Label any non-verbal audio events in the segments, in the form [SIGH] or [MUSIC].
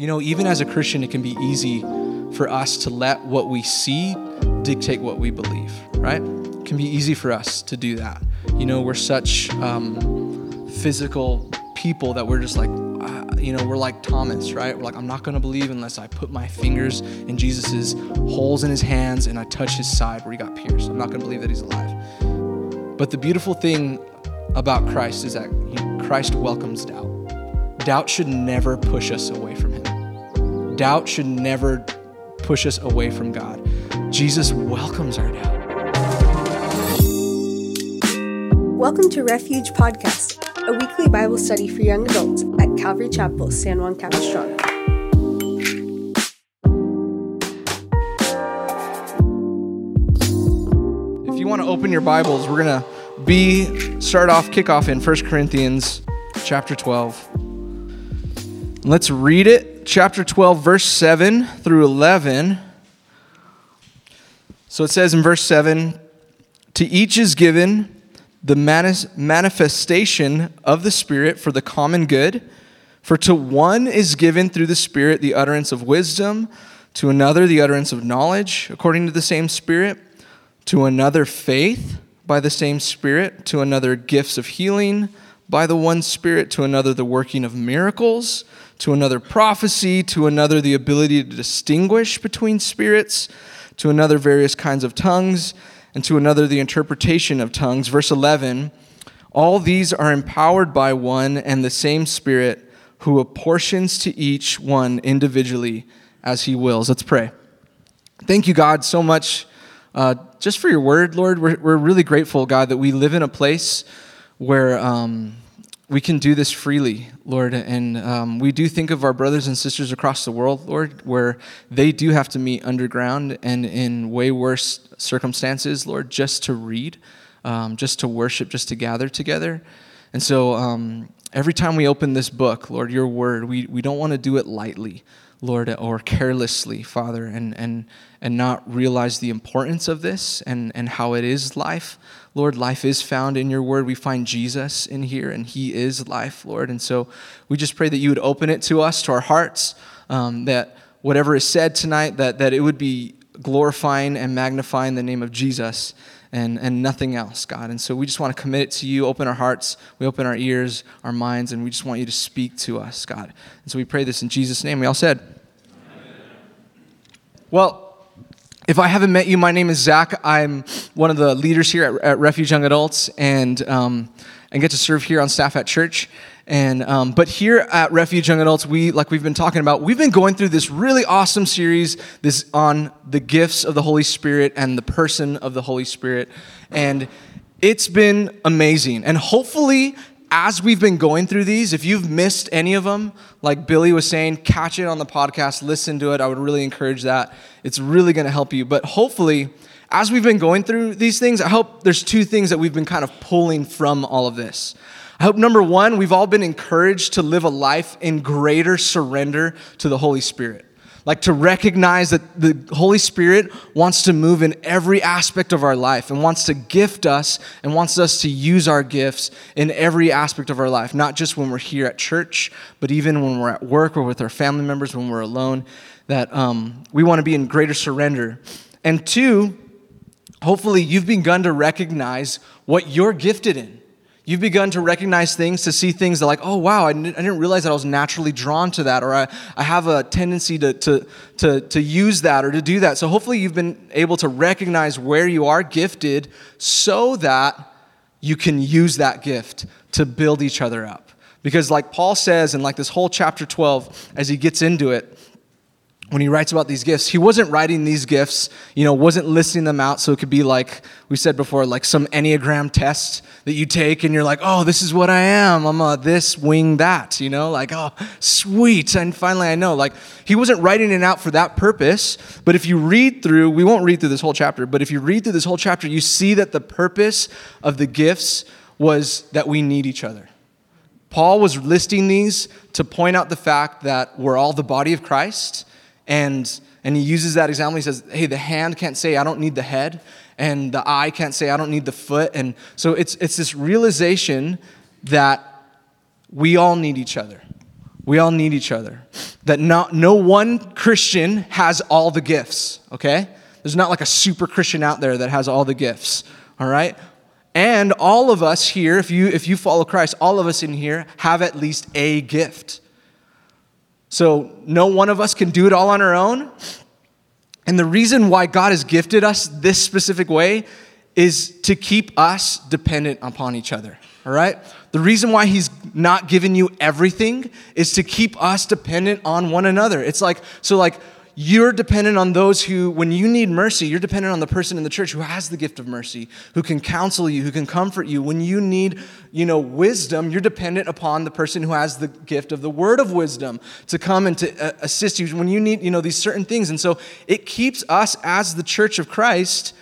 You know, even as a Christian, it can be easy for us to let what we see dictate what we believe, right? It can be easy for us to do that. You know, we're such um, physical people that we're just like, uh, you know, we're like Thomas, right? We're like, I'm not going to believe unless I put my fingers in Jesus's holes in his hands and I touch his side where he got pierced. I'm not going to believe that he's alive. But the beautiful thing about Christ is that Christ welcomes doubt. Doubt should never push us away from. Doubt should never push us away from God. Jesus welcomes our doubt. Welcome to Refuge Podcast, a weekly Bible study for young adults at Calvary Chapel, San Juan Capistrano. If you want to open your Bibles, we're going to be start off kickoff in 1 Corinthians chapter 12. Let's read it. Chapter 12 verse 7 through 11. So it says in verse 7, to each is given the manifestation of the Spirit for the common good. For to one is given through the Spirit the utterance of wisdom, to another the utterance of knowledge, according to the same Spirit, to another faith by the same Spirit, to another gifts of healing by the one Spirit, to another the working of miracles, to another prophecy, to another the ability to distinguish between spirits, to another various kinds of tongues and to another the interpretation of tongues. Verse 11 All these are empowered by one and the same Spirit who apportions to each one individually as he wills. Let's pray. Thank you, God, so much uh, just for your word, Lord. We're, we're really grateful, God, that we live in a place where. Um, we can do this freely, Lord. And um, we do think of our brothers and sisters across the world, Lord, where they do have to meet underground and in way worse circumstances, Lord, just to read, um, just to worship, just to gather together. And so um, every time we open this book, Lord, your word, we, we don't want to do it lightly. Lord, or carelessly, Father, and, and, and not realize the importance of this and, and how it is life. Lord, life is found in your word. We find Jesus in here, and he is life, Lord. And so we just pray that you would open it to us, to our hearts, um, that whatever is said tonight, that, that it would be glorifying and magnifying the name of Jesus and, and nothing else, God. And so we just want to commit it to you, open our hearts, we open our ears, our minds, and we just want you to speak to us, God. And so we pray this in Jesus' name. We all said, Amen. Well, if I haven't met you, my name is Zach. I'm one of the leaders here at, at Refuge Young Adults and, um, and get to serve here on staff at church. And um, but here at Refuge Young Adults, we like we've been talking about, we've been going through this really awesome series this on the gifts of the Holy Spirit and the person of the Holy Spirit, and it's been amazing. And hopefully, as we've been going through these, if you've missed any of them, like Billy was saying, catch it on the podcast, listen to it. I would really encourage that. It's really going to help you. But hopefully, as we've been going through these things, I hope there's two things that we've been kind of pulling from all of this. I hope number one, we've all been encouraged to live a life in greater surrender to the Holy Spirit. Like to recognize that the Holy Spirit wants to move in every aspect of our life and wants to gift us and wants us to use our gifts in every aspect of our life, not just when we're here at church, but even when we're at work or with our family members, when we're alone, that um, we want to be in greater surrender. And two, hopefully you've begun to recognize what you're gifted in. You've begun to recognize things, to see things that, like, oh, wow, I didn't, realize that I was naturally drawn to that, or I, I have a tendency to, to, to, to use that or to do that. So, hopefully, you've been able to recognize where you are gifted so that you can use that gift to build each other up. Because, like Paul says in like this whole chapter 12, as he gets into it, when he writes about these gifts, he wasn't writing these gifts, you know, wasn't listing them out so it could be like we said before, like some Enneagram test that you take and you're like, oh, this is what I am. I'm a this, wing, that, you know, like, oh, sweet. And finally I know. Like, he wasn't writing it out for that purpose. But if you read through, we won't read through this whole chapter, but if you read through this whole chapter, you see that the purpose of the gifts was that we need each other. Paul was listing these to point out the fact that we're all the body of Christ and, and he uses that example. He says, hey, the hand can't say, I don't need the head. And the eye can't say, I don't need the foot. And so it's, it's this realization that we all need each other. We all need each other. That not, no one Christian has all the gifts, okay? There's not like a super Christian out there that has all the gifts, all right? And all of us here, if you, if you follow Christ, all of us in here have at least a gift. So no one of us can do it all on our own. And the reason why God has gifted us this specific way is to keep us dependent upon each other. All right? The reason why he's not giving you everything is to keep us dependent on one another. It's like, so like, you're dependent on those who, when you need mercy, you're dependent on the person in the church who has the gift of mercy, who can counsel you, who can comfort you. When you need, you know, wisdom, you're dependent upon the person who has the gift of the word of wisdom to come and to uh, assist you when you need, you know, these certain things. And so it keeps us as the church of Christ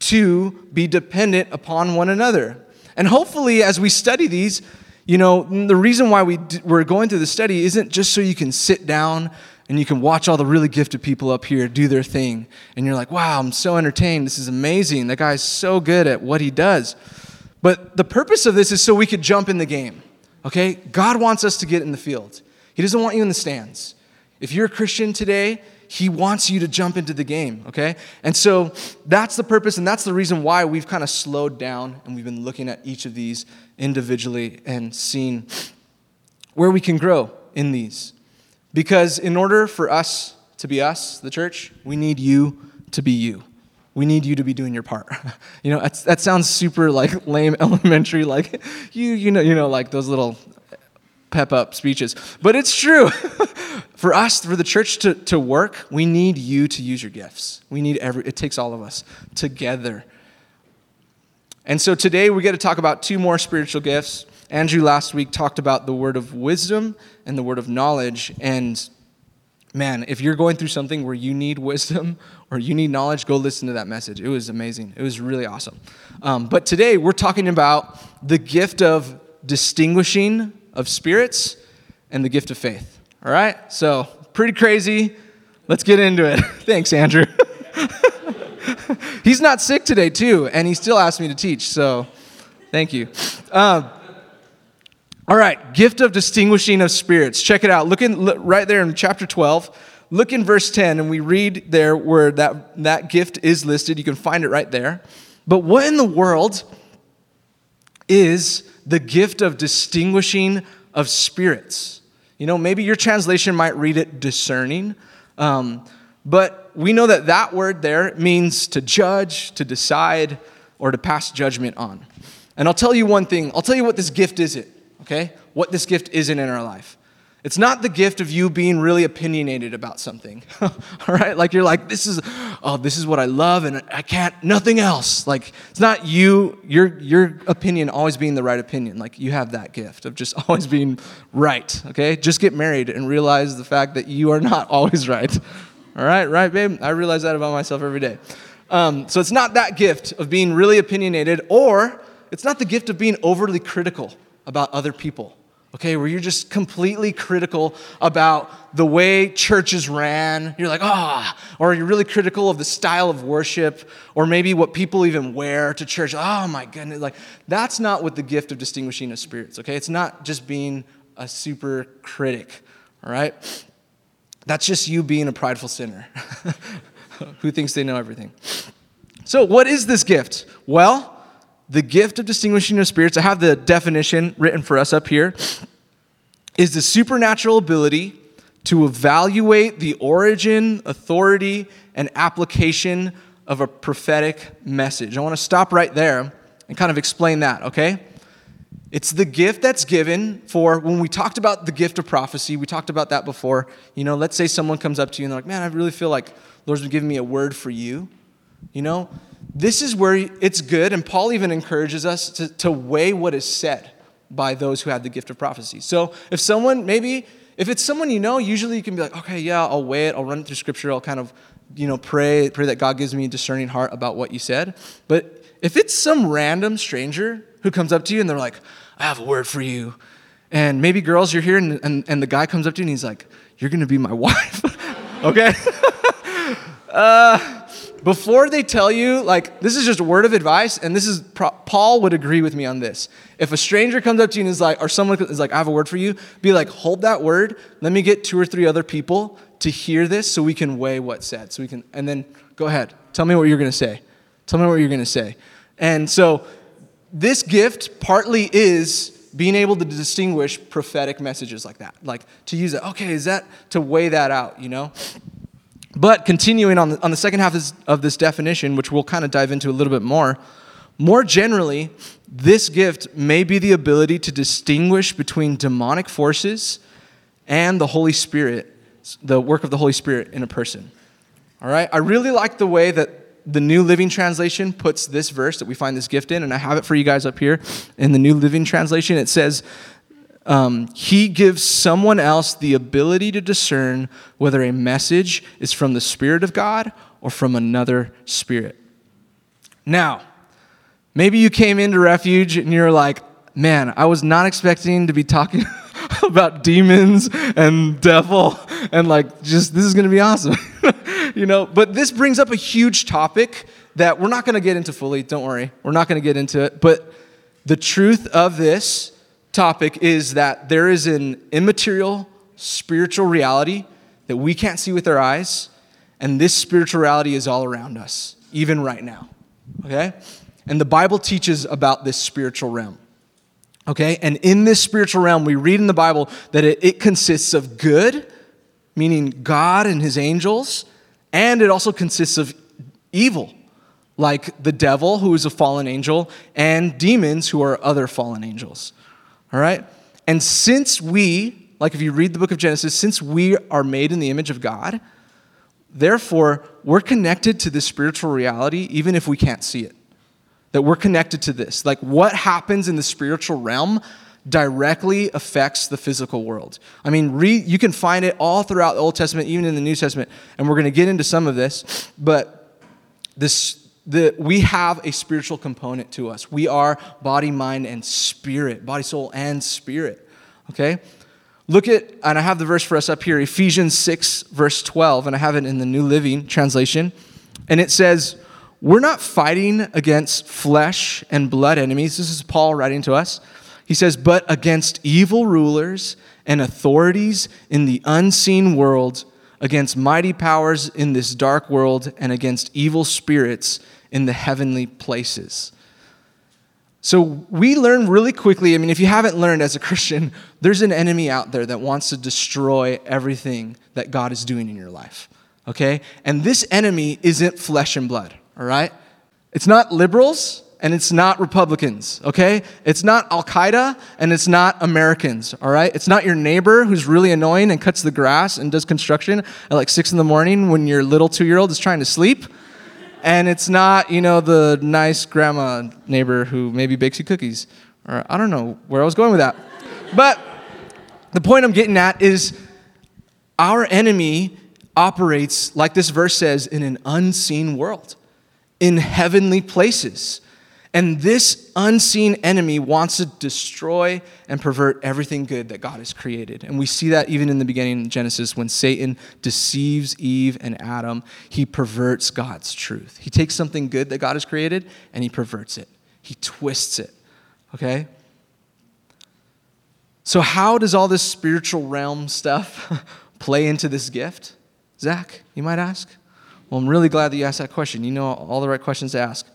to be dependent upon one another. And hopefully, as we study these, you know, the reason why we d- we're going through the study isn't just so you can sit down and you can watch all the really gifted people up here do their thing. And you're like, wow, I'm so entertained. This is amazing. That guy's so good at what he does. But the purpose of this is so we could jump in the game. Okay? God wants us to get in the field, He doesn't want you in the stands. If you're a Christian today, he wants you to jump into the game, okay? And so that's the purpose, and that's the reason why we've kind of slowed down and we've been looking at each of these individually and seeing where we can grow in these. Because in order for us to be us, the church, we need you to be you. We need you to be doing your part. [LAUGHS] You know, that sounds super like [LAUGHS] lame [LAUGHS] elementary, like you, you know, you know, like those little pep up speeches. But it's true. for us, for the church to, to work, we need you to use your gifts. We need every, it takes all of us together. And so today we get to talk about two more spiritual gifts. Andrew last week talked about the word of wisdom and the word of knowledge. And man, if you're going through something where you need wisdom [LAUGHS] or you need knowledge, go listen to that message. It was amazing. It was really awesome. Um, but today we're talking about the gift of distinguishing of spirits and the gift of faith. All right? So, pretty crazy. Let's get into it. [LAUGHS] Thanks, Andrew. [LAUGHS] He's not sick today, too, and he still asked me to teach, so thank you. Um, all right, gift of distinguishing of spirits. Check it out. Look, in, look right there in chapter 12. Look in verse 10, and we read there where that, that gift is listed. You can find it right there. But what in the world is the gift of distinguishing of spirits. You know, maybe your translation might read it discerning, um, but we know that that word there means to judge, to decide, or to pass judgment on. And I'll tell you one thing I'll tell you what this gift isn't, okay? What this gift isn't in our life. It's not the gift of you being really opinionated about something. [LAUGHS] All right? Like you're like, this is, oh, this is what I love and I can't, nothing else. Like it's not you, your, your opinion always being the right opinion. Like you have that gift of just [LAUGHS] always being right. Okay? Just get married and realize the fact that you are not [LAUGHS] always right. All right? Right, babe? I realize that about myself every day. Um, so it's not that gift of being really opinionated or it's not the gift of being overly critical about other people okay, where you're just completely critical about the way churches ran. You're like, ah, oh. or you're really critical of the style of worship, or maybe what people even wear to church. Oh my goodness, like that's not what the gift of distinguishing of spirits, okay? It's not just being a super critic, all right? That's just you being a prideful sinner [LAUGHS] who thinks they know everything. So, what is this gift? Well, the gift of distinguishing of spirits, I have the definition written for us up here, is the supernatural ability to evaluate the origin, authority, and application of a prophetic message. I want to stop right there and kind of explain that, okay? It's the gift that's given for when we talked about the gift of prophecy, we talked about that before. You know, let's say someone comes up to you and they're like, man, I really feel like the Lord's been giving me a word for you. You know, this is where it's good, and Paul even encourages us to, to weigh what is said by those who have the gift of prophecy. So if someone, maybe, if it's someone you know, usually you can be like, okay, yeah, I'll weigh it, I'll run it through scripture, I'll kind of, you know, pray, pray that God gives me a discerning heart about what you said. But if it's some random stranger who comes up to you and they're like, I have a word for you. And maybe girls, you're here, and, and, and the guy comes up to you and he's like, You're gonna be my [LAUGHS] wife. [LAUGHS] okay? [LAUGHS] uh, before they tell you, like, this is just a word of advice, and this is, Paul would agree with me on this. If a stranger comes up to you and is like, or someone is like, I have a word for you, be like, hold that word. Let me get two or three other people to hear this so we can weigh what's said. So we can, and then go ahead. Tell me what you're going to say. Tell me what you're going to say. And so this gift partly is being able to distinguish prophetic messages like that. Like to use it. Okay, is that to weigh that out, you know? But continuing on the, on the second half of this definition, which we'll kind of dive into a little bit more, more generally, this gift may be the ability to distinguish between demonic forces and the Holy Spirit, the work of the Holy Spirit in a person. All right? I really like the way that the New Living Translation puts this verse that we find this gift in, and I have it for you guys up here in the New Living Translation. It says, um, He gives someone else the ability to discern whether a message is from the Spirit of God or from another spirit. Now, maybe you came into Refuge and you're like, man, I was not expecting to be talking [LAUGHS] about demons and devil and like just this is going to be awesome. [LAUGHS] you know, but this brings up a huge topic that we're not going to get into fully, don't worry. We're not going to get into it, but the truth of this topic is that there is an immaterial spiritual reality that we can't see with our eyes, and this spiritual reality is all around us, even right now. Okay? And the Bible teaches about this spiritual realm. Okay? And in this spiritual realm, we read in the Bible that it, it consists of good, meaning God and his angels, and it also consists of evil, like the devil, who is a fallen angel, and demons, who are other fallen angels. All right? And since we, like if you read the book of Genesis, since we are made in the image of God, therefore we're connected to this spiritual reality even if we can't see it that we're connected to this. Like what happens in the spiritual realm directly affects the physical world. I mean, read, you can find it all throughout the Old Testament, even in the New Testament, and we're going to get into some of this, but this the, we have a spiritual component to us. We are body, mind, and spirit, body, soul, and spirit. Okay? Look at, and I have the verse for us up here, Ephesians 6, verse 12, and I have it in the New Living Translation. And it says, we're not fighting against flesh and blood enemies. This is Paul writing to us. He says, but against evil rulers and authorities in the unseen world, against mighty powers in this dark world, and against evil spirits in the heavenly places. So we learn really quickly. I mean, if you haven't learned as a Christian, [LAUGHS] there's an enemy out there that wants to destroy everything that God is doing in your life. Okay? And this enemy isn't flesh and blood all right? It's not liberals and it's not Republicans, okay? It's not Al Qaeda and it's not Americans, all right? It's not your neighbor who's really annoying and cuts the grass and does construction at like six in the morning when your little two year old is trying to sleep. And it's not, you know, the nice grandma neighbor who maybe bakes you cookies. Or I don't know where I was going with that. But the point I'm getting at is our enemy operates, like this verse says, in an unseen world in heavenly places. And this unseen enemy wants to destroy and pervert everything good that God has created. And we see that even in the beginning in Genesis when Satan deceives Eve and Adam, he perverts God's truth. He takes something good that God has created and he perverts it, he twists it. Okay? So, how does all this spiritual realm stuff [LAUGHS] play into this gift? Zach, you might ask? Well, I'm really glad that you asked that question. You know all the right questions to ask.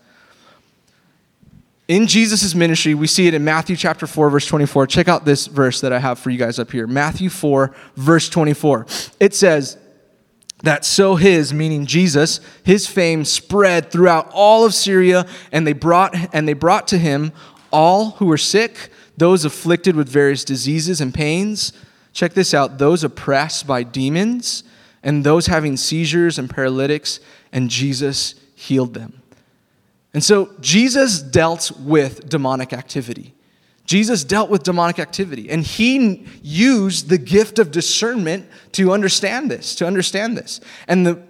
In Jesus' ministry, we see it in Matthew chapter 4, verse 24. Check out this verse that I have for you guys up here. Matthew 4, verse 24. It says, that so his meaning jesus his fame spread throughout all of syria and they brought and they brought to him all who were sick those afflicted with various diseases and pains check this out those oppressed by demons and those having seizures and paralytics, and Jesus healed them. And so Jesus dealt with demonic activity. Jesus dealt with demonic activity, and he used the gift of discernment to understand this, to understand this. And the,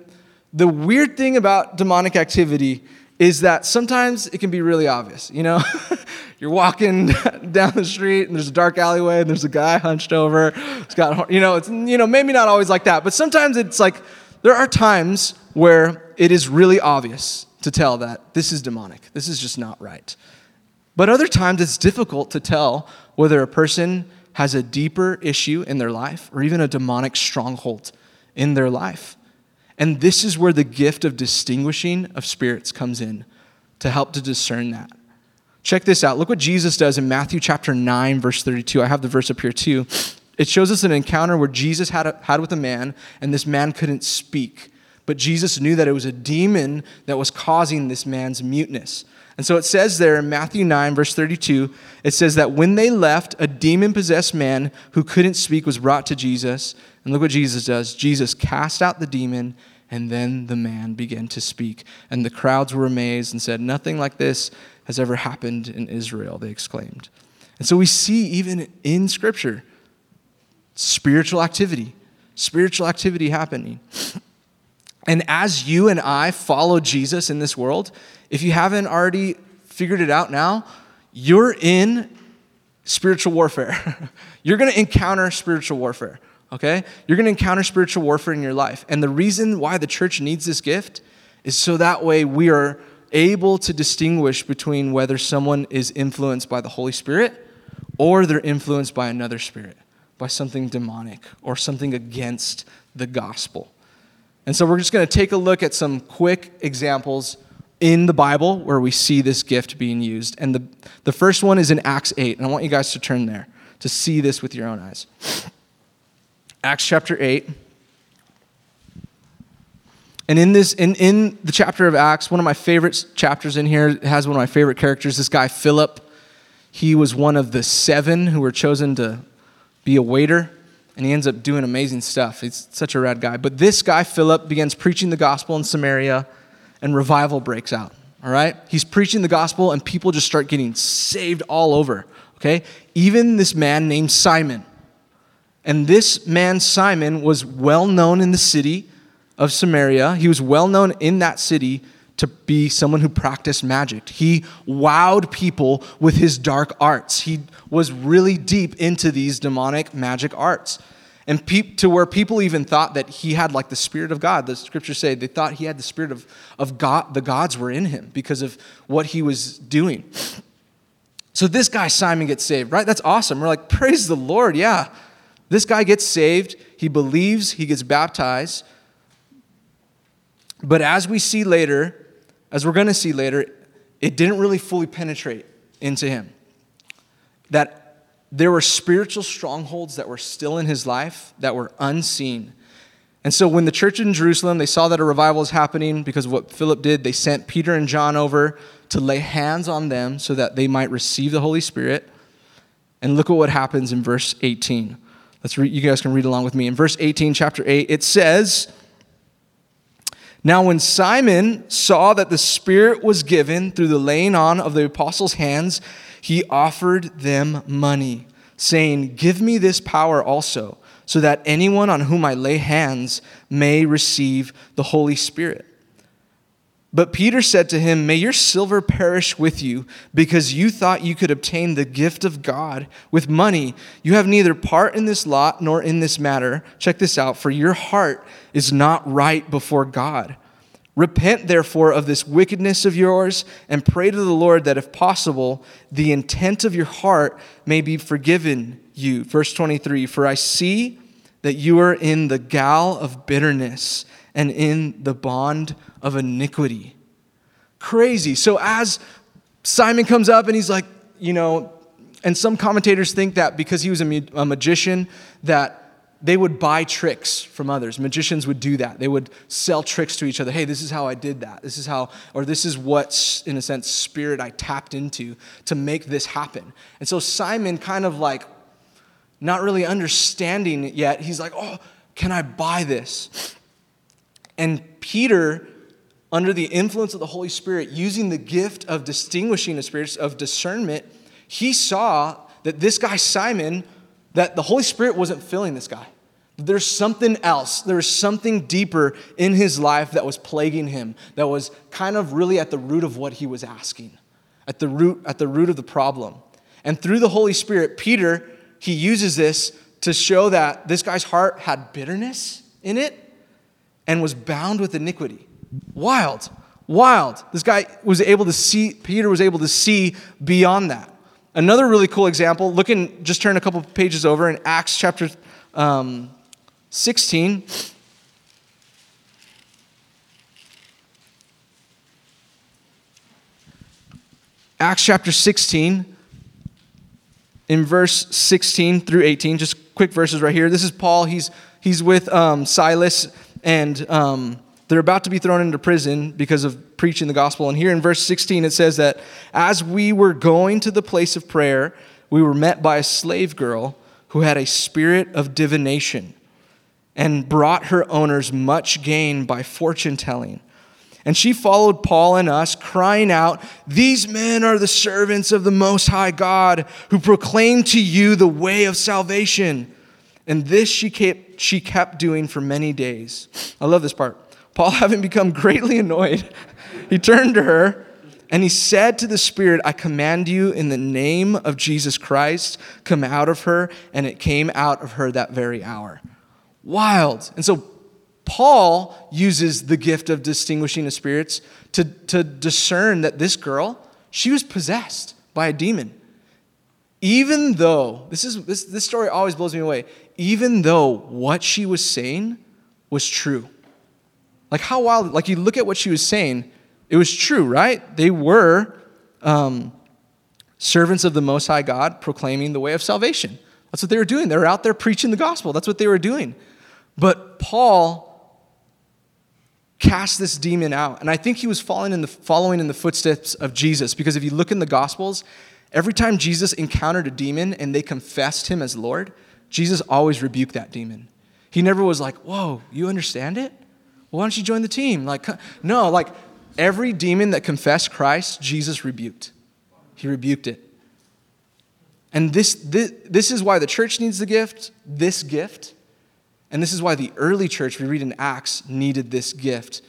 the weird thing about demonic activity is that sometimes it can be really obvious. You know, [LAUGHS] you're walking [LAUGHS] down the street and there's a dark alleyway and there's a guy hunched over. It's got, you know, it's, you know, maybe not always like that, but sometimes it's like there are times where it is really obvious to tell that this is demonic. This is just not right. But other times it's difficult to tell whether a person has a deeper issue in their life or even a demonic stronghold in their life. And this is where the gift of distinguishing of spirits comes in to help to discern that. Check this out. Look what Jesus does in Matthew chapter 9, verse 32. I have the verse up here too. It shows us an encounter where Jesus had, a, had with a man, and this man couldn't speak. But Jesus knew that it was a demon that was causing this man's muteness. And so it says there in Matthew 9, verse 32, it says that when they left, a demon possessed man who couldn't speak was brought to Jesus. And look what Jesus does Jesus cast out the demon, and then the man began to speak. And the crowds were amazed and said, Nothing like this has ever happened in Israel, they exclaimed. And so we see even in Scripture spiritual activity, spiritual activity happening. And as you and I follow Jesus in this world, if you haven't already figured it out now, you're in spiritual warfare. [LAUGHS] you're going to encounter spiritual warfare, okay? You're going to encounter spiritual warfare in your life. And the reason why the church needs this gift is so that way we are able to distinguish between whether someone is influenced by the Holy Spirit or they're influenced by another spirit by something demonic or something against the gospel. And so we're just going to take a look at some quick examples in the Bible where we see this gift being used. And the, the first one is in Acts 8. And I want you guys to turn there to see this with your own eyes. Acts chapter 8. And in this, in, in the chapter of Acts, one of my favorite chapters in here has one of my favorite characters, this guy Philip. He was one of the seven who were chosen to be a waiter, and he ends up doing amazing stuff. He's such a rad guy. But this guy, Philip, begins preaching the gospel in Samaria, and revival breaks out. All right? He's preaching the gospel, and people just start getting saved all over. Okay? Even this man named Simon. And this man, Simon, was well known in the city of Samaria. He was well known in that city to be someone who practiced magic. He wowed people with his dark arts. He was really deep into these demonic magic arts. And pe- to where people even thought that he had like the Spirit of God. The scriptures say they thought he had the Spirit of, of God, the gods were in him because of what he was doing. So this guy, Simon, gets saved, right? That's awesome. We're like, praise the Lord. Yeah. This guy gets saved. He believes, he gets baptized. But as we see later, as we're going to see later, it didn't really fully penetrate into him. That there were spiritual strongholds that were still in his life that were unseen. And so when the church in Jerusalem, they saw that a revival was happening because of what Philip did, they sent Peter and John over to lay hands on them so that they might receive the Holy Spirit. And look at what happens in verse 18. Let's you guys can read along with me. In verse 18, chapter 8, it says, now, when Simon saw that the Spirit was given through the laying on of the apostles' hands, he offered them money, saying, Give me this power also, so that anyone on whom I lay hands may receive the Holy Spirit. But Peter said to him, May your silver perish with you, because you thought you could obtain the gift of God with money. You have neither part in this lot nor in this matter. Check this out, for your heart is not right before God. Repent, therefore, of this wickedness of yours, and pray to the Lord that, if possible, the intent of your heart may be forgiven you. Verse 23 For I see that you are in the gall of bitterness and in the bond of iniquity. Crazy. So as Simon comes up and he's like, you know, and some commentators think that because he was a, a magician, that they would buy tricks from others. Magicians would do that. They would sell tricks to each other. Hey, this is how I did that. This is how, or this is what, in a sense, spirit I tapped into to make this happen. And so Simon, kind of like not really understanding it yet, he's like, oh, can I buy this? And Peter, under the influence of the Holy Spirit, using the gift of distinguishing the spirits, of discernment, he saw that this guy, Simon, that the Holy Spirit wasn't filling this guy. There's something else. There's something deeper in his life that was plaguing him, that was kind of really at the root of what he was asking, at the root, at the root of the problem. And through the Holy Spirit, Peter, he uses this to show that this guy's heart had bitterness in it and was bound with iniquity. Wild, wild. This guy was able to see, Peter was able to see beyond that. Another really cool example, looking, just turn a couple pages over in Acts chapter um, 16. Acts chapter 16, in verse 16 through 18, just quick verses right here. This is Paul. He's, he's with um, Silas, and um, they're about to be thrown into prison because of preaching the gospel. And here in verse 16, it says that as we were going to the place of prayer, we were met by a slave girl who had a spirit of divination and brought her owners much gain by fortune telling. And she followed Paul and us, crying out, These men are the servants of the Most High God, who proclaim to you the way of salvation. And this she kept, she kept doing for many days. I love this part. Paul, [LAUGHS] having become greatly annoyed, he turned to her and he said to the Spirit, I command you in the name of Jesus Christ, come out of her. And it came out of her that very hour. Wild. And so Paul uses the gift of distinguishing the spirits to, to discern that this girl, she was possessed by a demon. Even though, this, is, this, this story always blows me away, even though what she was saying was true. Like, how wild, like, you look at what she was saying, it was true, right? They were um, servants of the Most High God proclaiming the way of salvation. That's what they were doing. They were out there preaching the gospel. That's what they were doing. But Paul cast this demon out. And I think he was following in the, following in the footsteps of Jesus because if you look in the Gospels, every time Jesus encountered a demon and they confessed him as Lord, Jesus always rebuked that demon. He never was like, Whoa, you understand it? Well, why don't you join the team? Like, no, like every demon that confessed Christ, Jesus rebuked. He rebuked it. And this, this, this is why the church needs the gift, this gift and this is why the early church, we read in Acts, needed this gift.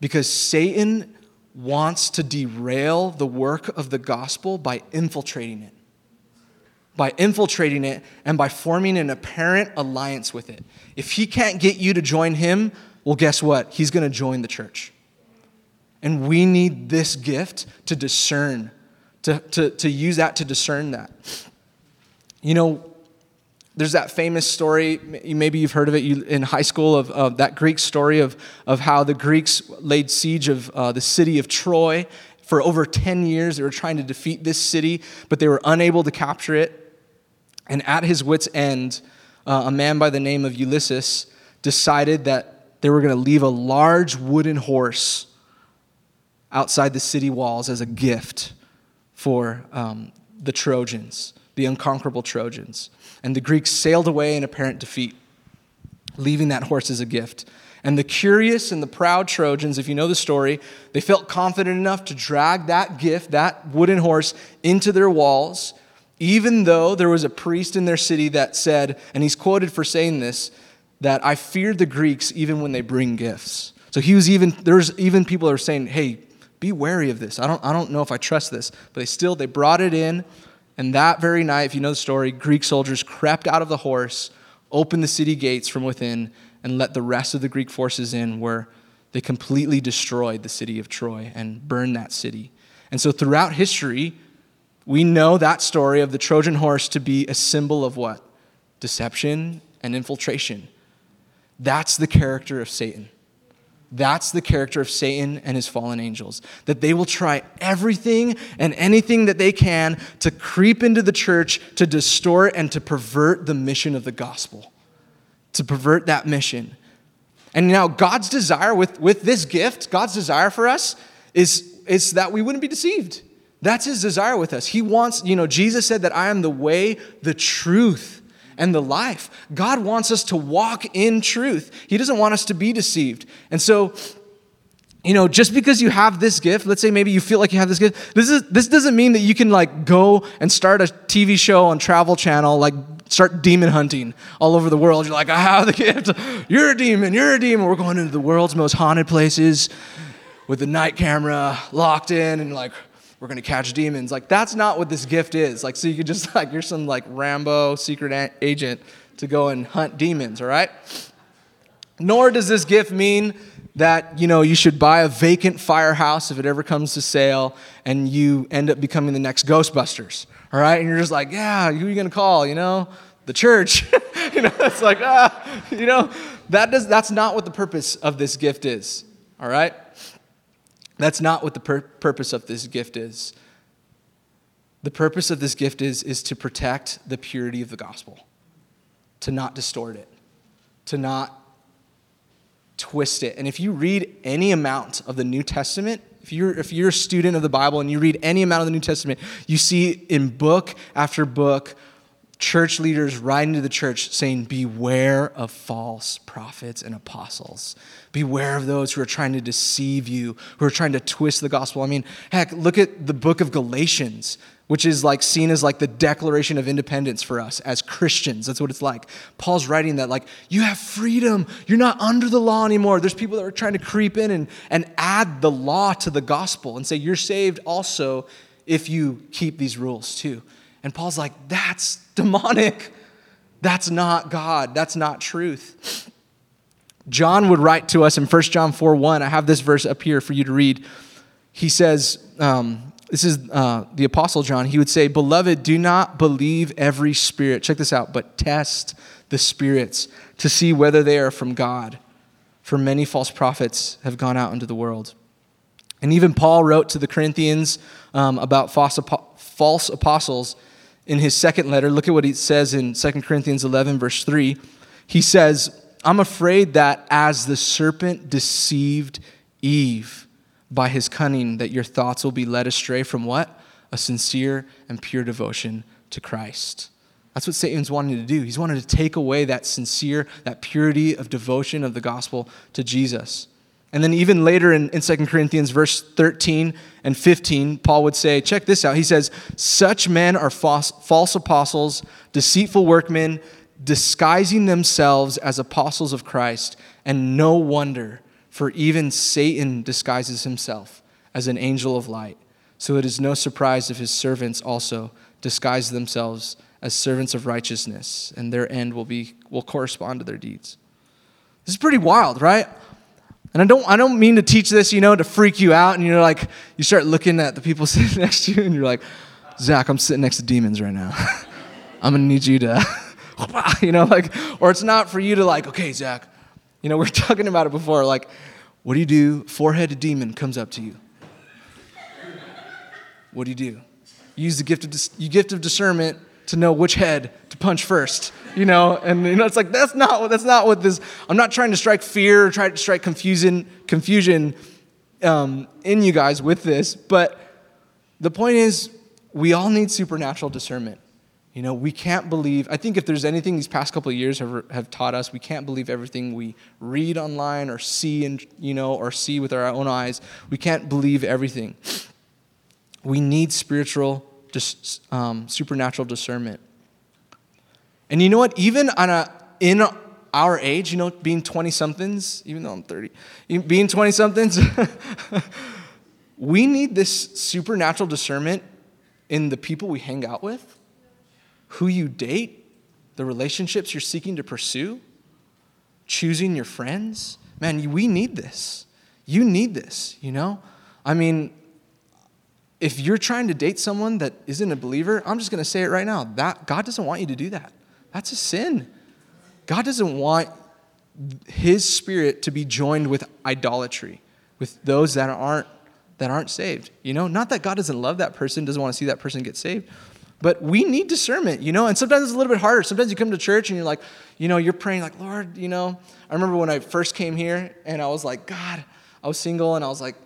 Because Satan wants to derail the work of the gospel by infiltrating it. By infiltrating it and by forming an apparent alliance with it. If he can't get you to join him, well, guess what? He's going to join the church. And we need this gift to discern, to, to, to use that to discern that. You know, there's that famous story, maybe you've heard of it in high school, of, of that Greek story of, of how the Greeks laid siege of uh, the city of Troy. For over 10 years, they were trying to defeat this city, but they were unable to capture it. And at his wits' end, uh, a man by the name of Ulysses decided that they were going to leave a large wooden horse outside the city walls as a gift for um, the Trojans, the unconquerable Trojans and the Greeks sailed away in apparent defeat, leaving that horse as a gift. And the curious and the proud Trojans, if you know the story, they felt confident enough to drag that gift, that wooden horse, into their walls, even though there was a priest in their city that said, and he's quoted for saying this, that I feared the Greeks even when they bring gifts. So he was even, there's even people that are saying, hey, be wary of this. I don't, I don't know if I trust this. But they still, they brought it in. And that very night, if you know the story, Greek soldiers crept out of the horse, opened the city gates from within, and let the rest of the Greek forces in, where they completely destroyed the city of Troy and burned that city. And so throughout history, we know that story of the Trojan horse to be a symbol of what? Deception and infiltration. That's the character of Satan. That's the character of Satan and his fallen angels. That they will try everything and anything that they can to creep into the church, to distort and to pervert the mission of the gospel, to pervert that mission. And now, God's desire with, with this gift, God's desire for us is, is that we wouldn't be deceived. That's his desire with us. He wants, you know, Jesus said that I am the way, the truth, and the life. God wants us to walk in truth. He doesn't want us to be deceived. And so, you know, just because you have this gift, let's say maybe you feel like you have this gift, this, is, this doesn't mean that you can like go and start a TV show on Travel Channel, like start demon hunting all over the world. You're like, I have the gift. You're a demon. You're a demon. We're going into the world's most haunted places with the night camera locked in and like, we're going to catch demons. Like, that's not what this gift is. Like, so you could just, [LAUGHS] like, you're some, like, Rambo secret agent to go and hunt demons, all right? Nor does this gift mean that you know you should buy a vacant firehouse if it ever comes to sale and you end up becoming the next ghostbusters all right and you're just like yeah who are you going to call you know the church [LAUGHS] you know it's like ah you know that does that's not what the purpose of this gift is all right that's not what the pur- purpose of this gift is the purpose of this gift is is to protect the purity of the gospel to not distort it to not twist it. And if you read any amount of the New Testament, if you're, if you're a student of the Bible and you read any amount of the New Testament, you see in book after book, church leaders writing to the church saying, Beware of false prophets and apostles. Beware of those who are trying to deceive you, who are trying to twist the gospel. I mean, heck, look at the book of Galatians which is like seen as like the declaration of independence for us as Christians. That's what it's like. Paul's writing that like you have freedom. You're not under the law anymore. There's people that are trying to creep in and, and add the law to the gospel and say you're saved also if you keep these rules too. And Paul's like, that's demonic. That's not God. That's not truth. John would write to us in 1 John 4 1. I have this verse up here for you to read. He says, um, this is uh, the Apostle John. He would say, Beloved, do not believe every spirit. Check this out, but test the spirits to see whether they are from God. For many false prophets have gone out into the world. And even Paul wrote to the Corinthians um, about false, false apostles in his second letter. Look at what he says in 2 Corinthians 11, verse 3. He says, I'm afraid that as the serpent deceived Eve, by his cunning that your thoughts will be led astray from what? A sincere and pure devotion to Christ. That's what Satan's wanting to do. He's wanting to take away that sincere, that purity of devotion of the gospel to Jesus. And then even later in, in 2 Corinthians verse 13 and 15, Paul would say, check this out. He says, Such men are false, false apostles, deceitful workmen, disguising themselves as apostles of Christ, and no wonder for even Satan disguises himself as an angel of light. So it is no surprise if his servants also disguise themselves as servants of righteousness, and their end will, be, will correspond to their deeds. This is pretty wild, right? And I don't, I don't mean to teach this, you know, to freak you out, and you're like, you start looking at the people [LAUGHS] sitting next to you, and you're like, Zach, I'm sitting next to demons right now. [LAUGHS] I'm gonna need you to, [LAUGHS] you know, like, or it's not for you to like, okay, Zach, you know, we are talking about it before. Like, what do you do? Four headed demon comes up to you. What do you do? You use the gift of, you gift of discernment to know which head punch first, you know? And, you know, it's like, that's not, what that's not what this, I'm not trying to strike fear or try to strike confusion, confusion um, in you guys with this, but the point is, we all need supernatural discernment. You know, we can't believe, I think if there's anything these past couple of years have, have taught us, we can't believe everything we read online or see, and, you know, or see with our own eyes. We can't believe everything. We need spiritual, just, um, supernatural discernment. And you know what? Even on a, in our age, you know, being 20 somethings, even though I'm 30, being 20 somethings, [LAUGHS] we need this supernatural discernment in the people we hang out with who you date, the relationships you're seeking to pursue, choosing your friends. Man, we need this. You need this, you know? I mean, if you're trying to date someone that isn't a believer, I'm just going to say it right now. That God doesn't want you to do that. That's a sin. God doesn't want his spirit to be joined with idolatry, with those that aren't that aren't saved. You know, not that God doesn't love that person, doesn't want to see that person get saved, but we need discernment, you know, and sometimes it's a little bit harder. Sometimes you come to church and you're like, you know, you're praying like, Lord, you know. I remember when I first came here and I was like, God, I was single and I was like,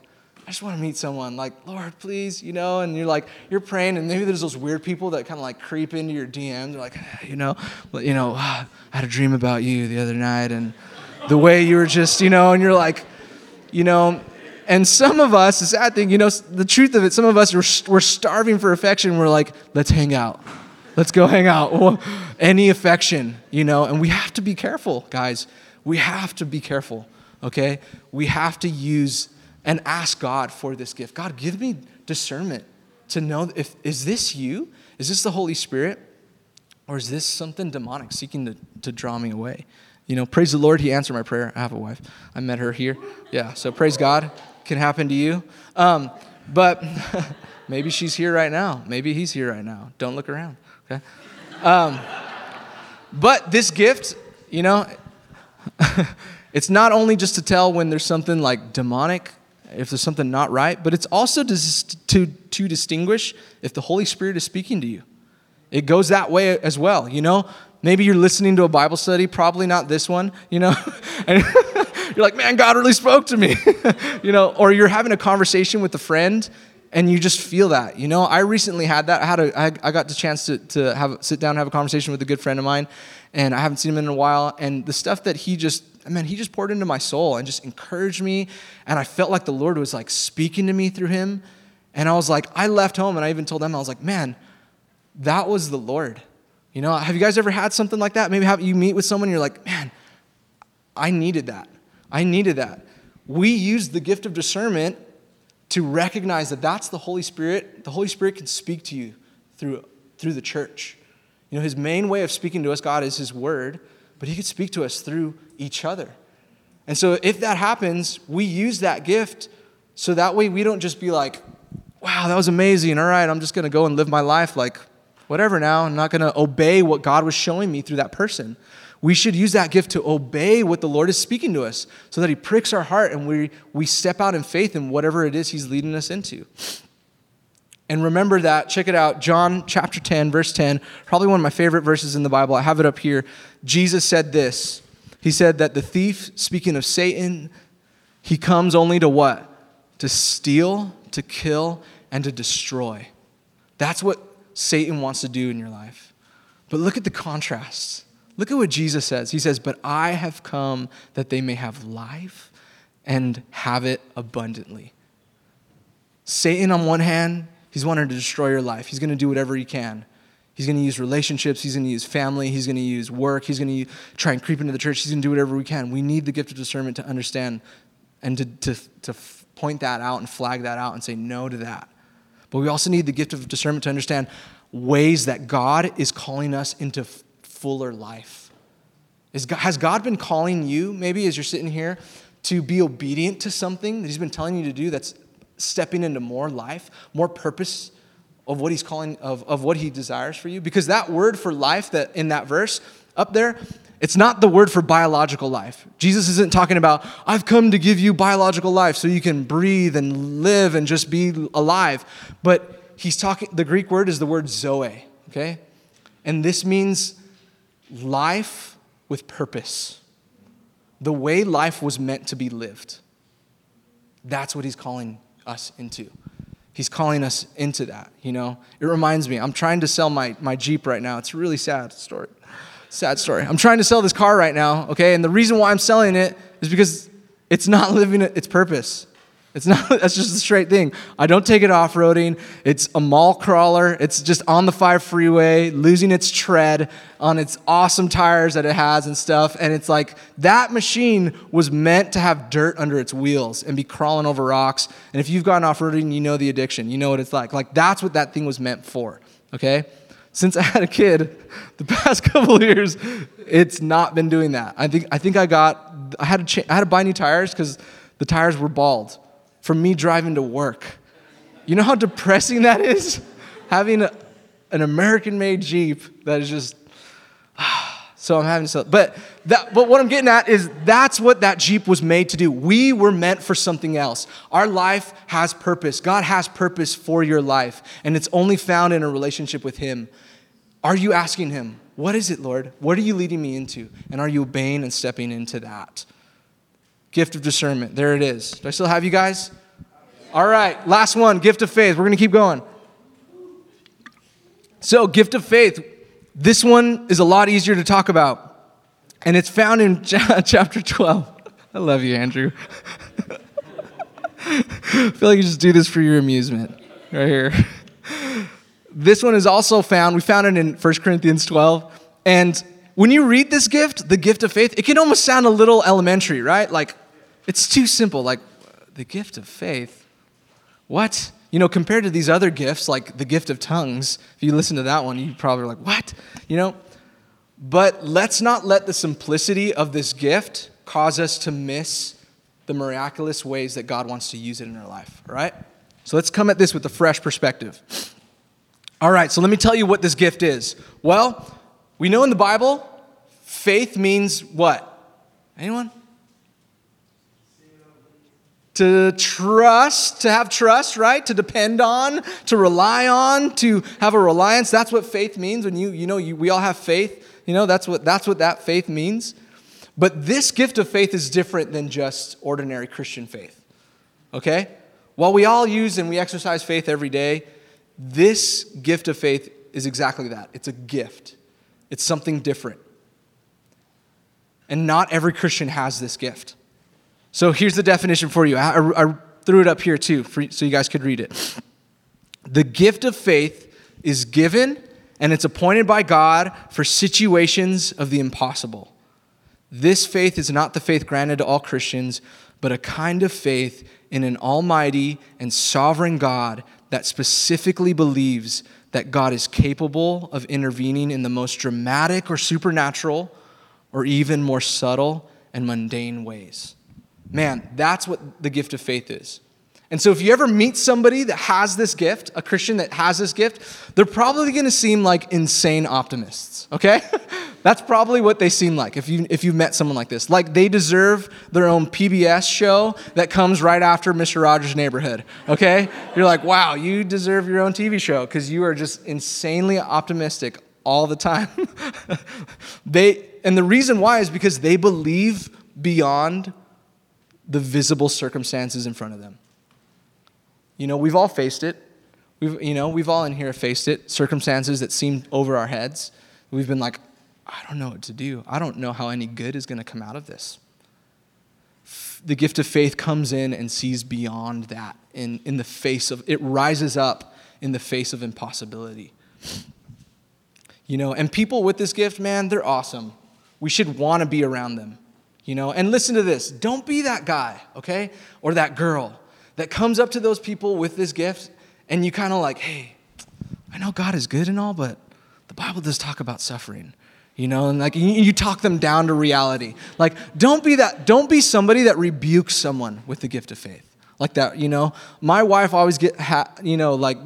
I just want to meet someone. Like, Lord, please, you know, and you're like, you're praying, and maybe there's those weird people that kind of like creep into your DMs. They're like, ah, you know, you know, ah, I had a dream about you the other night, and the way you were just, you know, and you're like, you know, and some of us, the sad thing, you know, the truth of it, some of us, we're, we're starving for affection. We're like, let's hang out. Let's go hang out. Any affection, you know, and we have to be careful, guys. We have to be careful, okay? We have to use and ask God for this gift. God, give me discernment to know if is this you? Is this the Holy Spirit? Or is this something demonic seeking to, to draw me away? You know, praise the Lord, He answered my prayer. I have a wife. I met her here. Yeah, so praise God. Can happen to you. Um, but [LAUGHS] maybe she's here right now. Maybe he's here right now. Don't look around, okay? Um, but this gift, you know, [LAUGHS] it's not only just to tell when there's something like demonic, if there's something not right, but it's also to, to, to distinguish if the Holy Spirit is speaking to you. It goes that way as well, you know? Maybe you're listening to a Bible study, probably not this one, you know? [LAUGHS] and [LAUGHS] you're like, man, God really spoke to me, [LAUGHS] you know? Or you're having a conversation with a friend and you just feel that, you know? I recently had that. I, had a, I, I got the chance to, to have, sit down and have a conversation with a good friend of mine, and I haven't seen him in a while. And the stuff that he just, man, he just poured into my soul and just encouraged me. And I felt like the Lord was like speaking to me through him. And I was like, I left home and I even told them, I was like, man, that was the Lord. You know, have you guys ever had something like that? Maybe have you meet with someone and you're like, man, I needed that. I needed that. We use the gift of discernment to recognize that that's the Holy Spirit. The Holy Spirit can speak to you through, through the church. You know, his main way of speaking to us, God, is his word, but he could speak to us through each other. And so if that happens, we use that gift so that way we don't just be like, wow, that was amazing. All right, I'm just going to go and live my life like whatever now. I'm not going to obey what God was showing me through that person. We should use that gift to obey what the Lord is speaking to us so that He pricks our heart and we, we step out in faith in whatever it is He's leading us into. And remember that, check it out, John chapter 10, verse 10, probably one of my favorite verses in the Bible. I have it up here. Jesus said this He said that the thief, speaking of Satan, he comes only to what? To steal, to kill, and to destroy. That's what Satan wants to do in your life. But look at the contrasts. Look at what Jesus says. He says, But I have come that they may have life and have it abundantly. Satan, on one hand, he's wanting to destroy your life. He's going to do whatever he can. He's going to use relationships. He's going to use family. He's going to use work. He's going to try and creep into the church. He's going to do whatever we can. We need the gift of discernment to understand and to, to, to point that out and flag that out and say no to that. But we also need the gift of discernment to understand ways that God is calling us into fuller life. God, has God been calling you, maybe as you're sitting here, to be obedient to something that He's been telling you to do that's stepping into more life, more purpose of what He's calling, of, of what He desires for you? Because that word for life that in that verse up there, it's not the word for biological life. Jesus isn't talking about, I've come to give you biological life so you can breathe and live and just be alive. But he's talking, the Greek word is the word zoe, okay? And this means life with purpose. The way life was meant to be lived. That's what he's calling us into. He's calling us into that, you know? It reminds me, I'm trying to sell my, my Jeep right now. It's a really sad story. Sad story. I'm trying to sell this car right now, okay? And the reason why I'm selling it is because it's not [LAUGHS] living its purpose. It's not, [LAUGHS] that's just a straight thing. I don't take it off roading. It's a mall crawler. It's just on the 5 freeway, losing its tread on its awesome tires that it has and stuff. And it's like that machine was meant to have dirt under its wheels and be crawling over rocks. And if you've gone off roading, you know the addiction. You know what it's like. Like that's what that thing was meant for, okay? since [LAUGHS] I had a kid, the past [LAUGHS] couple years, it's not been doing that. I think I think I got I had to cha- I had to buy new tires because the tires were bald from me driving to work. You know how depressing that is, having a, an American-made Jeep that is just. [SIGHS] So I'm having sell. But that, but what I'm getting at is that's what that Jeep was made to do. We were meant for something else. Our life has purpose. God has purpose for your life, and it's only found in a relationship with Him. Are you asking Him, What is it, Lord? What are you leading me into? And are you obeying and stepping into that? Gift of discernment. There it is. Do I still have you guys? All right, last one gift of faith. We're going to keep going. So, gift of faith this one is a lot easier to talk about, and it's found in [LAUGHS] chapter 12. I love you, Andrew. I [LAUGHS] feel like you just do this for your amusement right here. This one is also found, we found it in 1 Corinthians 12. And when you read this gift, the gift of faith, it can almost sound a little elementary, right? Like, it's too simple. Like, the gift of faith? What? You know, compared to these other gifts, like the gift of tongues, if you listen to that one, you probably are like, what? You know? But let's not let the simplicity of this gift cause us to miss the miraculous ways that God wants to use it in our life, all right? So let's come at this with a fresh perspective. All right, so let me tell you what this gift is. Well, we know in the Bible, faith means what? Anyone? To trust, to have trust, right? To depend on, to rely on, to have a reliance. That's what faith means. When you, you know, you, we all have faith. You know, that's what, that's what that faith means. But this gift of faith is different than just ordinary Christian faith. Okay? While we all use and we exercise faith every day, this gift of faith is exactly that. It's a gift, it's something different. And not every Christian has this gift. So here's the definition for you. I, I threw it up here too, for, so you guys could read it. The gift of faith is given and it's appointed by God for situations of the impossible. This faith is not the faith granted to all Christians, but a kind of faith in an almighty and sovereign God that specifically believes that God is capable of intervening in the most dramatic or supernatural or even more subtle and mundane ways. Man, that's what the gift of faith is. And so, if you ever meet somebody that has this gift, a Christian that has this gift, they're probably going to seem like insane optimists, okay? [LAUGHS] That's probably what they seem like if you if you've met someone like this. Like they deserve their own PBS show that comes right after Mr. Rogers' Neighborhood. Okay? You're like, wow, you deserve your own TV show because you are just insanely optimistic all the time. [LAUGHS] they and the reason why is because they believe beyond the visible circumstances in front of them. You know, we've all faced it. We've, you know, we've all in here faced it, circumstances that seem over our heads. We've been like, I don't know what to do. I don't know how any good is going to come out of this. The gift of faith comes in and sees beyond that in, in the face of, it rises up in the face of impossibility. You know, and people with this gift, man, they're awesome. We should want to be around them. You know, and listen to this. Don't be that guy, okay, or that girl that comes up to those people with this gift and you kind of like, hey, I know God is good and all, but the Bible does talk about suffering you know? And like you talk them down to reality. Like don't be that don't be somebody that rebukes someone with the gift of faith. Like that you know? My wife always get ha, you know like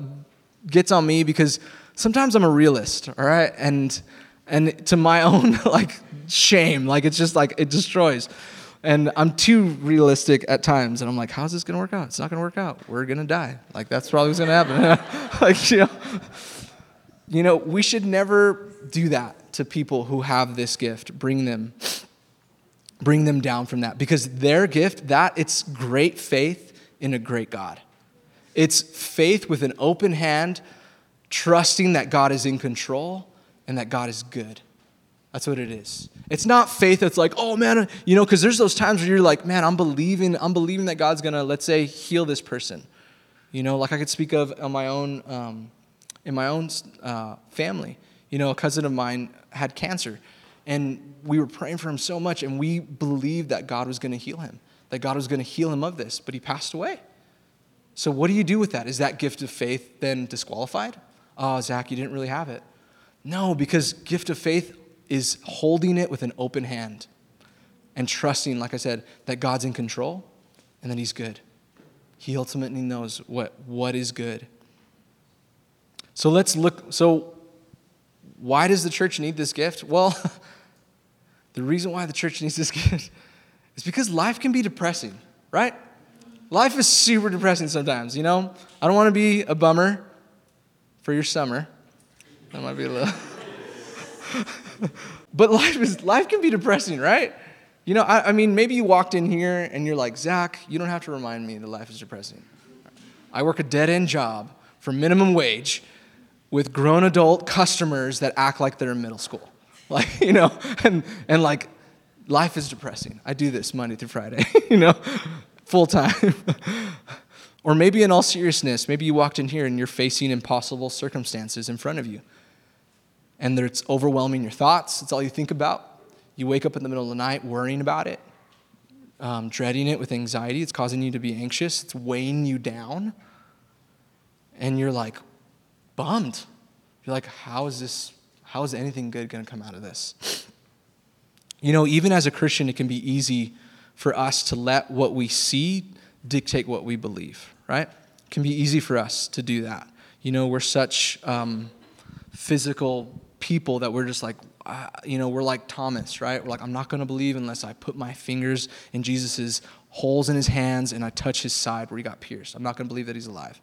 gets on me because sometimes i'm a realist all right? And and to my [LAUGHS] own like shame like it's just like it destroys and i'm too realistic at times and i'm like how's this gonna work out it's not gonna work out we're gonna die like that's probably what's gonna happen [LAUGHS] like you know you know we should never do that to people who have this gift. Bring them bring them down from that because their gift that it's great faith in a great God. It's faith with an open hand, trusting that God is in control and that God is good. That's what it is. It's not faith that's like, oh man, you know, because there's those times where you're like, man, I'm believing, I'm believing that God's gonna, let's say, heal this person. You know, like I could speak of on my own, um, in my own uh, family. You know, a cousin of mine had cancer, and we were praying for him so much, and we believed that God was to heal him, that God was to heal him of this, but he passed away. So, what do you do with that? Is that gift of faith then disqualified? Oh, Zach, you didn't really have it. No, because gift of faith is holding it with an open hand and trusting, like I said, that God's in control and that He's good. He ultimately knows what, what is good. So let's look. So, why does the church need this gift? Well, [LAUGHS] the reason why the church needs this [LAUGHS] gift is because life can be depressing, right? Life is super depressing sometimes, you know? I don't want to be a bummer for your summer. That might be a little. [LAUGHS] [LAUGHS] but life is life can be depressing, right? You know, I, I, mean, maybe you walked in here and you're like, Zach, you don't have to remind me that life is depressing. I work a dead end job for minimum wage with grown adult customers that act like they're in middle school. [LAUGHS] Like, you know, and, and like, life is depressing. I do this Monday through Friday, [LAUGHS] you know, full time. or maybe in all seriousness, maybe you walked in here and you're facing impossible circumstances in front of you. And that it's overwhelming your thoughts, it's all you think about. You wake up in the middle of the night worrying about it, um, dreading it with anxiety. It's causing you to be anxious, it's weighing you down. And you're like, bummed. You're like, how is this, how is anything good going to come out of this? You know, even as a Christian, it can be easy for us to let what we see dictate what we believe, right? It can be easy for us to do that. You know, we're such um, physical people that we're just like, uh, you know, we're like Thomas, right? We're like, I'm not going to believe unless I put my fingers in Jesus's holes in his hands and I touch his side where he got pierced. I'm not going to believe that he's alive,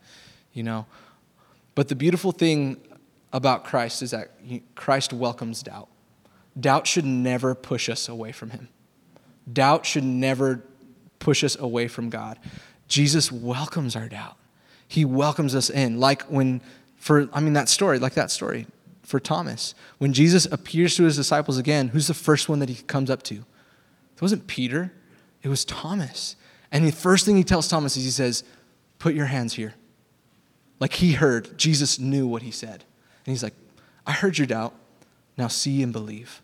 you know? But the beautiful thing about Christ is that Christ welcomes doubt. Doubt should never push us away from him. Doubt should never push us away from God. Jesus welcomes our doubt. He welcomes us in. Like when, for, I mean, that story, like that story for Thomas. When Jesus appears to his disciples again, who's the first one that he comes up to? It wasn't Peter, it was Thomas. And the first thing he tells Thomas is he says, Put your hands here. Like he heard, Jesus knew what he said. And he's like, I heard your doubt. Now see and believe.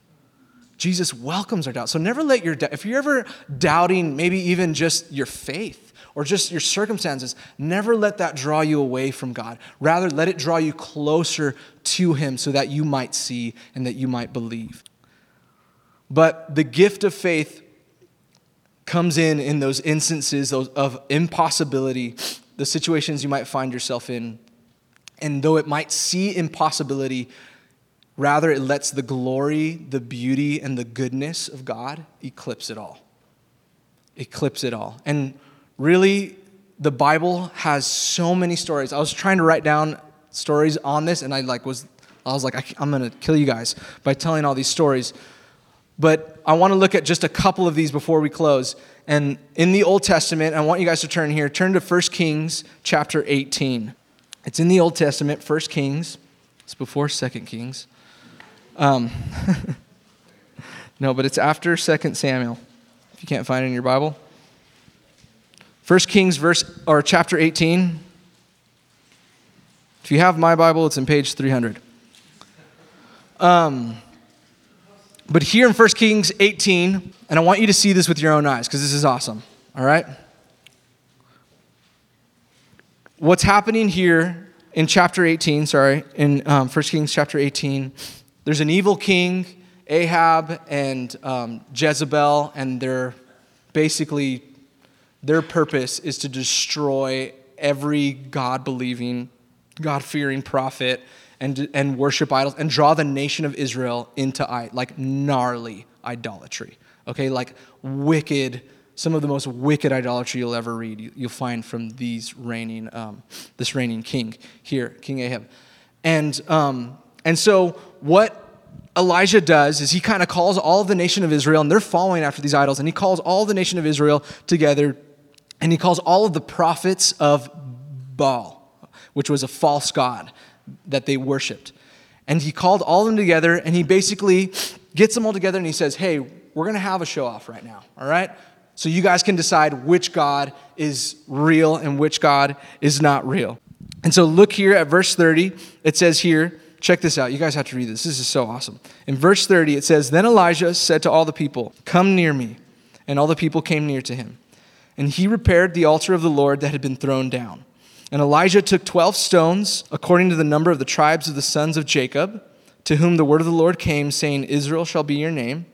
Jesus welcomes our doubt. So never let your doubt, if you're ever doubting maybe even just your faith or just your circumstances, never let that draw you away from God. Rather, let it draw you closer to Him so that you might see and that you might believe. But the gift of faith comes in in those instances of impossibility, the situations you might find yourself in. And though it might see impossibility, Rather, it lets the glory, the beauty, and the goodness of God eclipse it all. Eclipse it all. And really, the Bible has so many stories. I was trying to write down stories on this, and I like was I was like, I, I'm gonna kill you guys by telling all these stories. But I want to look at just a couple of these before we close. And in the Old Testament, I want you guys to turn here. Turn to 1 Kings chapter 18. It's in the Old Testament, 1 Kings. It's before 2 Kings. Um, [LAUGHS] no, but it's after 2 Samuel, if you can't find it in your Bible. 1 Kings verse or chapter 18. If you have my Bible, it's in page 300. Um, but here in 1 Kings 18, and I want you to see this with your own eyes because this is awesome. All right? What's happening here in chapter 18, sorry, in um, 1 Kings chapter 18 there's an evil king, Ahab and um, Jezebel, and they're basically their purpose is to destroy every God believing, God fearing prophet and, and worship idols and draw the nation of Israel into like gnarly idolatry. Okay, like wicked, some of the most wicked idolatry you'll ever read. You'll find from these reigning, um, this reigning king here, King Ahab, and um, and so, what Elijah does is he kind of calls all the nation of Israel, and they're following after these idols, and he calls all the nation of Israel together, and he calls all of the prophets of Baal, which was a false god that they worshiped. And he called all of them together, and he basically gets them all together, and he says, Hey, we're going to have a show off right now, all right? So you guys can decide which God is real and which God is not real. And so look here at verse 30. It says here, Check this out. You guys have to read this. This is so awesome. In verse 30, it says Then Elijah said to all the people, Come near me. And all the people came near to him. And he repaired the altar of the Lord that had been thrown down. And Elijah took 12 stones, according to the number of the tribes of the sons of Jacob, to whom the word of the Lord came, saying, Israel shall be your name.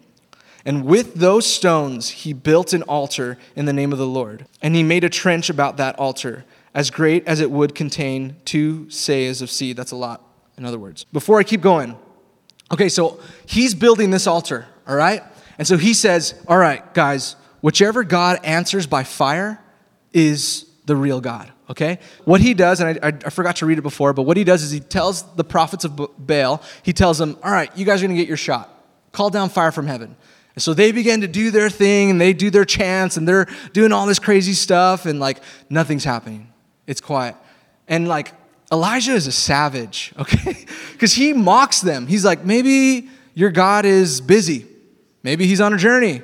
And with those stones he built an altar in the name of the Lord. And he made a trench about that altar, as great as it would contain two seahs of seed. That's a lot in other words. Before I keep going, okay, so he's building this altar, all right? And so he says, all right, guys, whichever God answers by fire is the real God, okay? What he does, and I, I, forgot to read it before, but what he does is he tells the prophets of Baal, he tells them, all right, you guys are gonna get your shot. Call down fire from heaven. And so they begin to do their thing and they do their chants and they're doing all this crazy stuff and like nothing's happening. It's quiet. And like Elijah is a savage, [LAUGHS] okay? Because he mocks them. He's like, maybe your God is busy. Maybe he's on a journey.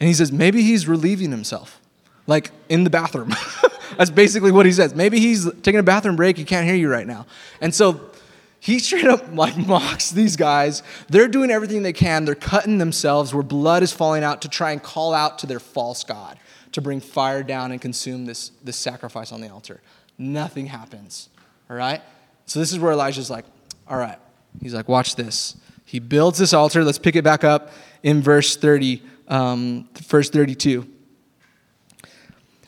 And he says, maybe he's relieving himself, like in the bathroom. [LAUGHS] That's basically what he says. Maybe he's taking a bathroom break. He can't hear you right now. And so he straight up like [LAUGHS] mocks these guys. They're doing everything they can. They're cutting themselves where blood is falling out to try and call out to their false God to bring fire down and consume this, this sacrifice on the altar. Nothing happens all right? So this is where Elijah's like, all right. He's like, watch this. He builds this altar. Let's pick it back up in verse 30, um, verse 32.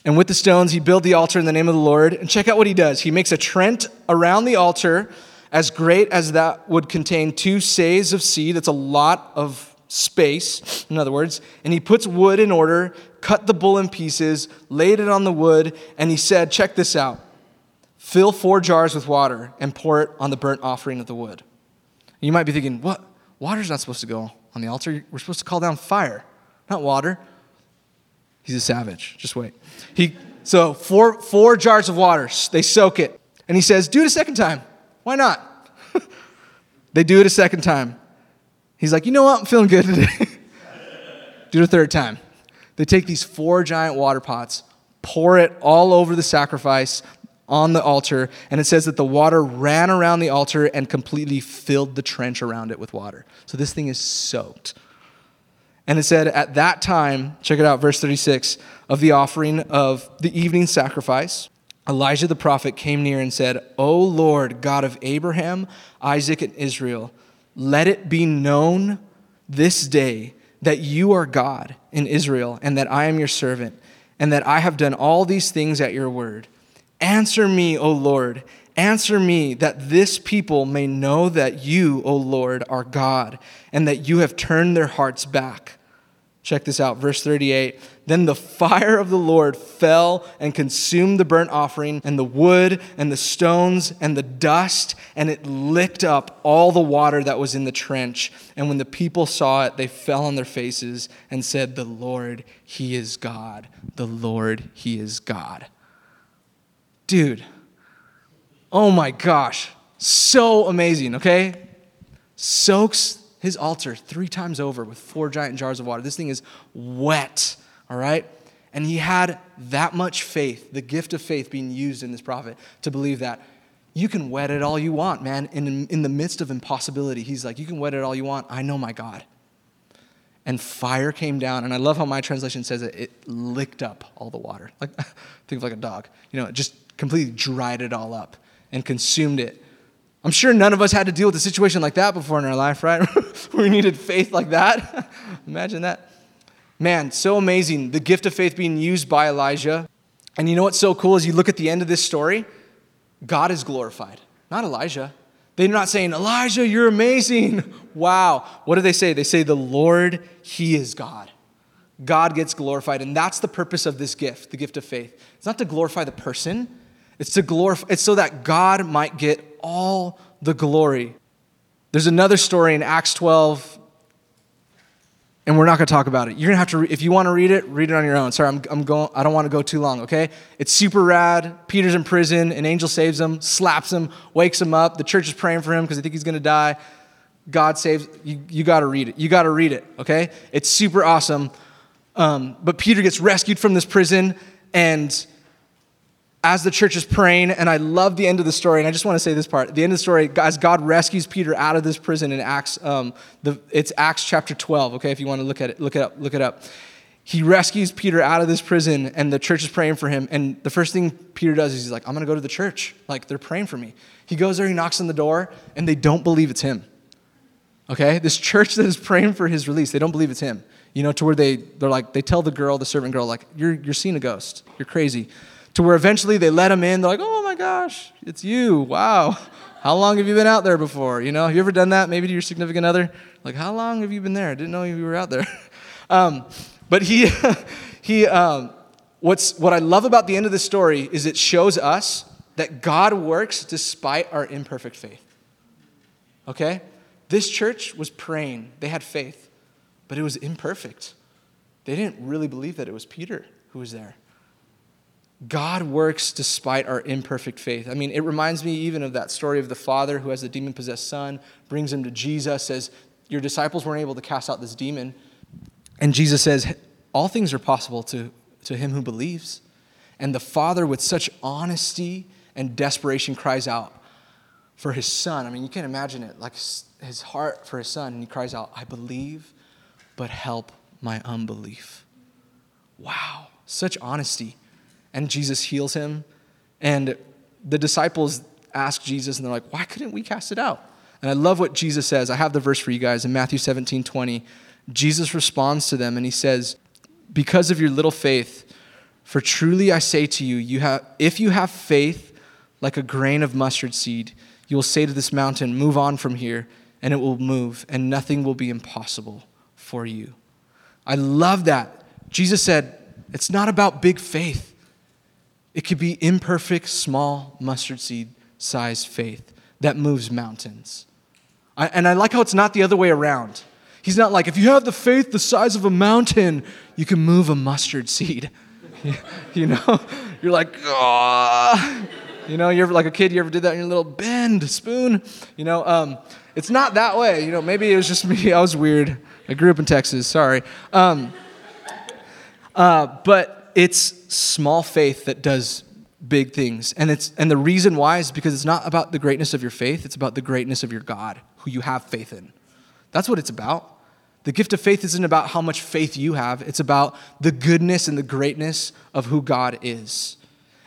And with the stones, he built the altar in the name of the Lord. And check out what he does. He makes a trench around the altar as great as that would contain two seahs of seed. That's a lot of space, in other words. And he puts wood in order, cut the bull in pieces, laid it on the wood, and he said, Check this out. Fill four jars with water and pour it on the burnt offering of the wood. You might be thinking, what? Water's not supposed to go on the altar. We're supposed to call down fire, not water. He's a savage. Just wait. He, so, four, four jars of water, they soak it. And he says, Do it a second time. Why not? [LAUGHS] they do it a second time. He's like, You know what? I'm feeling good today. [LAUGHS] do it a third time. They take these four giant water pots, pour it all over the sacrifice on the altar, and it says that the water ran around the altar and completely filled the trench around it with water. So this thing is soaked. And it said, At that time, check it out, verse 36, of the offering of the evening sacrifice, Elijah the prophet came near and said, O Lord, God of Abraham, Isaac, and Israel, let it be known this day that you are God in Israel, and that I am your servant, and that I have done all these things at your word. Answer me, O Lord. Answer me that this people may know that you, O Lord, are God, and that you have turned their hearts back. Check this out, verse 38. Then the fire of the Lord fell and consumed the burnt offering, and the wood, and the stones, and the dust, and it licked up all the water that was in the trench. And when the people saw it, they fell on their faces and said, The Lord, He is God. The Lord, He is God. Dude, oh my gosh, so amazing, okay? Soaks his altar three times over with four giant jars of water. This thing is wet, all right? And he had that much faith, the gift of faith being used in this prophet, to believe that you can wet it all you want, man. In, in the midst of impossibility, he's like, You can wet it all you want. I know my God. And fire came down, and I love how my translation says it, it licked up all the water. Like, [LAUGHS] think of like a dog. You know, it just completely dried it all up and consumed it I'm sure none of us had to deal with a situation like that before in our life, right? [LAUGHS] we needed faith like that. [LAUGHS] Imagine that. Man, so amazing. The gift of faith being used by Elijah. And you know what's so cool is you look at the end of this story, God is glorified, not Elijah. They're not saying, Elijah, you're amazing. [LAUGHS] Wow. What do they say? They say, the Lord, He is God. God gets glorified. And that's the purpose of this gift, the gift of faith. It's not to glorify the person, it's to glorify, it's so that God might get all the glory. There's another story in Acts 12, and we're not going to talk about it. You're going to have to, re- if you want to read it, read it on your own. Sorry, I'm, I'm going, I don't want to go too long, okay? It's super rad. Peter's in prison, an angel saves him, slaps him, wakes him up. The church is praying for him because they think he's going to die. God saves, you, you got to read it. You got to read it, okay? It's super awesome. Um, but Peter gets rescued from this prison, and as the church is praying, and I love the end of the story, and I just want to say this part. the end of the story, as God rescues Peter out of this prison in Acts, um, the, it's Acts chapter 12, okay, if you want to look at it, look it up, look it up. He rescues Peter out of this prison, and the church is praying for him. And the first thing Peter does is he's like, I'm going to go to the church. Like, they're praying for me. He goes there, he knocks on the door, and they don't believe it's him. Okay? This church that is praying for his release, they don't believe it's him. You know, to where they, they're like, they tell the girl, the servant girl, like, you're, you're seeing a ghost. You're crazy to where eventually they let him in. They're like, oh my gosh, it's you. Wow. How long have you been out there before? You know, have you ever done that maybe to your significant other? Like, how long have you been there? I didn't know you were out there. [LAUGHS] Um, but he, [LAUGHS] he, um, what's, what I love about the end of the story is it shows us that God works despite our imperfect faith. Okay? This church was praying, they had faith, but it was imperfect. They didn't really believe that it was Peter who was there. God works despite our imperfect faith. I mean, it reminds me even of that story of the father who has the demon possessed son, brings him to Jesus, says, Your disciples weren't able to cast out this demon. And Jesus says, All things are possible to, to him who believes. And the father, with such honesty and desperation, cries out for his son. I mean, you can't imagine it like his heart for his son. And he cries out, I believe, but help my unbelief. Wow, such honesty and Jesus heals him. And the disciples ask Jesus, and they're like, Why couldn't we cast it out? And I love what Jesus says. I have the verse for you guys in Matthew 17 20. Jesus responds to them and he says, Because of your little faith, for truly I say to you, you have, if you have faith like a grain of mustard seed, you will say to this mountain, Move on from here, and it will move, and nothing will be impossible for you. I love that. Jesus said, It's not about big faith, it could be imperfect, small mustard seed sized faith that moves mountains. I, and I like how it's not the other way around. He's not like, if you have the faith the size of a mountain, you can move a mustard seed. [LAUGHS] you know? You're like, ah. You know, you're like a kid, you ever did that in your little bend spoon? You know, um, it's not that way. You know, maybe it was just [LAUGHS] me. I was weird. I grew up in Texas, sorry. Um, uh, but it's small faith that does big things. And, it's, and the reason why is because it's not about the greatness of your faith, it's about the greatness of your God, who you have faith in. That's what it's about. The gift of faith isn't about how much faith you have, it's about the goodness and the greatness of who God is.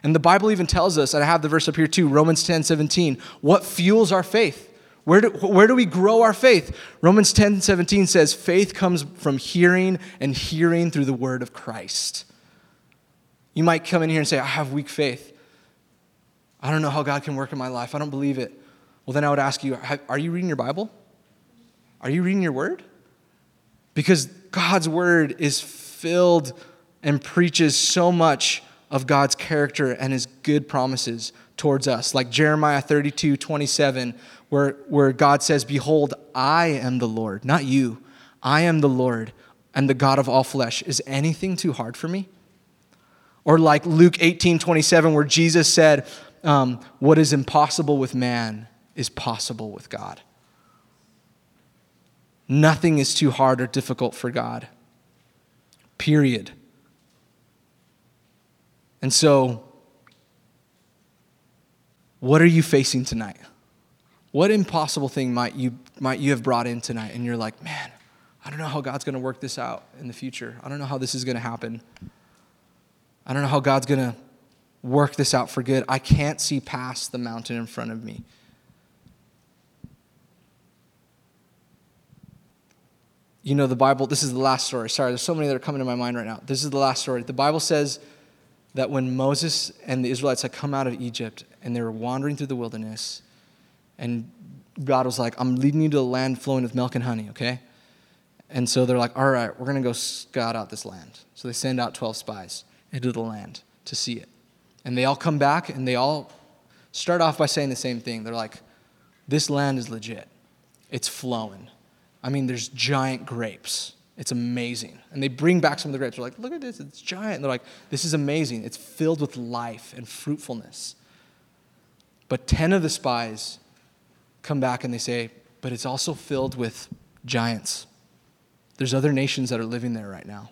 And the Bible even tells us, and I have the verse up here too, Romans 10 17, what fuels our faith? Where do, where do we grow our faith? Romans 10 17 says, faith comes from hearing and hearing through the word of Christ. You might come in here and say, I have weak faith. I don't know how God can work in my life. I don't believe it. Well, then I would ask you, are you reading your Bible? Are you reading your word? Because God's word is filled and preaches so much of God's character and his good promises towards us. Like Jeremiah 32 27, where, where God says, Behold, I am the Lord, not you. I am the Lord and the God of all flesh. Is anything too hard for me? Or like Luke 18 27, where Jesus said, um, What is impossible with man is possible with God. Nothing is too hard or difficult for God. Period. And so, what are you facing tonight? What impossible thing might you, might you have brought in tonight? And you're like, man, I don't know how God's going to work this out in the future. I don't know how this is going to happen. I don't know how God's going to work this out for good. I can't see past the mountain in front of me. You know, the Bible, this is the last story. Sorry, there's so many that are coming to my mind right now. This is the last story. The Bible says that when Moses and the Israelites had come out of Egypt and they were wandering through the wilderness, and God was like, I'm leading you to a land flowing with milk and honey, okay? And so they're like, all right, we're going to go scout out this land. So they send out 12 spies into the land to see it. And they all come back and they all start off by saying the same thing. They're like, this land is legit, it's flowing. I mean, there's giant grapes. It's amazing. And they bring back some of the grapes. They're like, look at this, it's giant. And they're like, this is amazing. It's filled with life and fruitfulness. But 10 of the spies come back and they say, but it's also filled with giants. There's other nations that are living there right now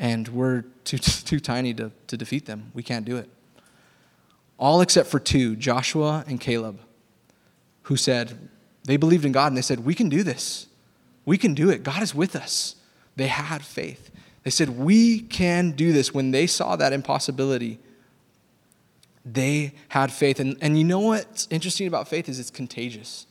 and we're too, [LAUGHS] too tiny to, to defeat them. We can't do it. All except for two, Joshua and Caleb, who said, they believed in God and they said, We can do this. We can do it. God is with us. They had faith. They said, We can do this. When they saw that impossibility, they had faith. And, and you know what's interesting about faith is it's contagious.